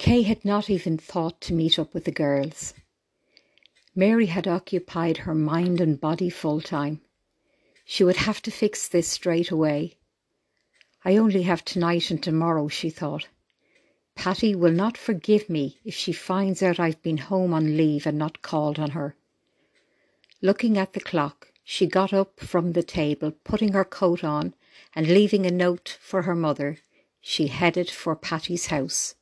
Kay had not even thought to meet up with the girls. Mary had occupied her mind and body full time. She would have to fix this straight away. I only have tonight and tomorrow, she thought. Patty will not forgive me if she finds out I've been home on leave and not called on her. Looking at the clock, she got up from the table, putting her coat on, and leaving a note for her mother, she headed for Patty's house.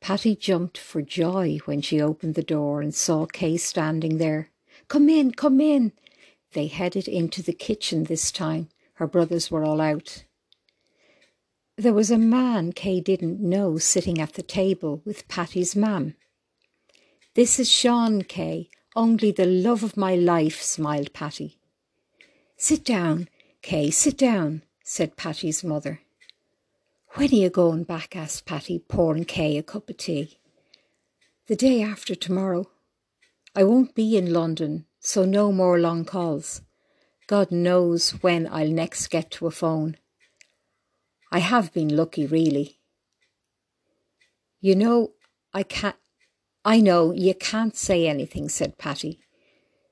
Patty jumped for joy when she opened the door and saw Kay standing there. Come in, come in. They headed into the kitchen this time. Her brothers were all out. There was a man Kay didn't know sitting at the table with Patty's mam. This is Sean Kay, only the love of my life, smiled Patty. Sit down, Kay, sit down, said Patty's mother. When are you going back? asked Patty, pouring Kay a cup of tea. The day after tomorrow. I won't be in London, so no more long calls. God knows when I'll next get to a phone. I have been lucky, really. You know, I can't. I know you can't say anything, said Patty.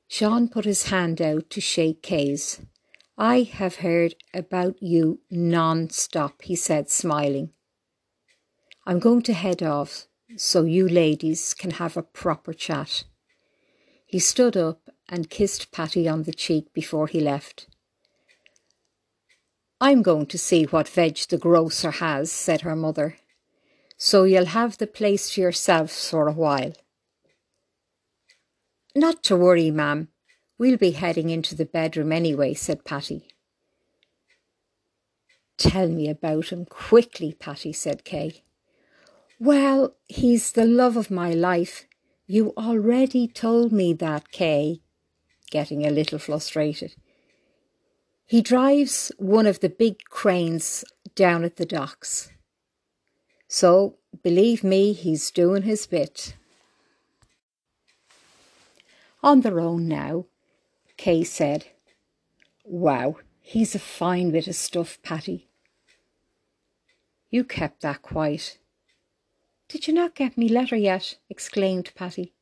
Sean put his hand out to shake Kay's. I have heard about you non-stop, he said, smiling. I'm going to head off so you ladies can have a proper chat. He stood up and kissed Patty on the cheek before he left. I'm going to see what veg the grocer has, said her mother so you'll have the place to yourselves for a while. Not to worry, ma'am. We'll be heading into the bedroom anyway, said Patty. Tell me about him quickly, Patty, said Kay. Well, he's the love of my life. You already told me that, Kay, getting a little frustrated. He drives one of the big cranes down at the docks. So, believe me, he's doing his bit. On their own now, Kay said, Wow, he's a fine bit of stuff, Patty. You kept that quiet. Did you not get me letter yet? exclaimed Patty.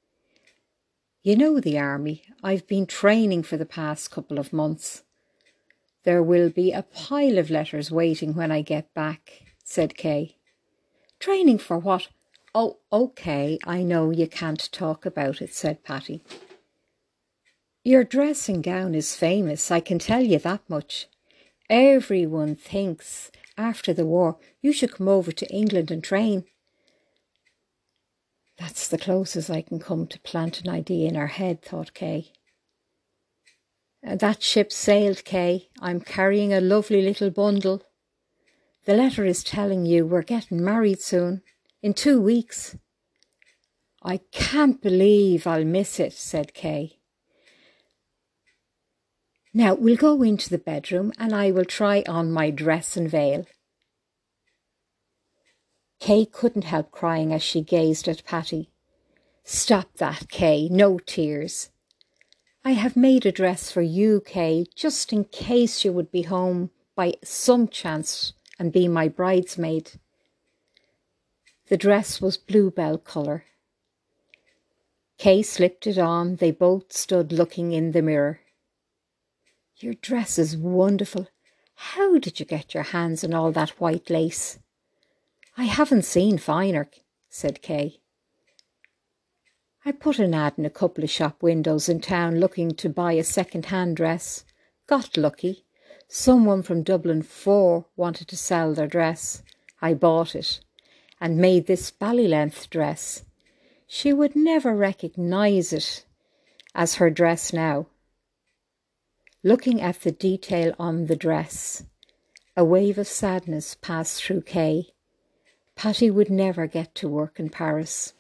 You know the army. I've been training for the past couple of months. There will be a pile of letters waiting when I get back, said Kay. Training for what? Oh, okay, I know you can't talk about it, said Patty. Your dressing gown is famous, I can tell you that much. Everyone thinks after the war you should come over to England and train. That's the closest I can come to plant an idea in her head, thought Kay. That ship sailed, Kay. I'm carrying a lovely little bundle. The letter is telling you we're getting married soon, in two weeks. I can't believe I'll miss it, said Kay. Now we'll go into the bedroom and I will try on my dress and veil. Kay couldn't help crying as she gazed at Patty. Stop that, Kay, no tears. I have made a dress for you, Kay, just in case you would be home by some chance and be my bridesmaid. The dress was bluebell colour. Kay slipped it on. They both stood looking in the mirror. Your dress is wonderful. How did you get your hands on all that white lace? I haven't seen finer, said Kay. I put an ad in a couple of shop windows in town looking to buy a second-hand dress. Got lucky. Someone from Dublin 4 wanted to sell their dress. I bought it and made this ballet-length dress. She would never recognise it as her dress now. Looking at the detail on the dress, a wave of sadness passed through Kay. Patty would never get to work in Paris.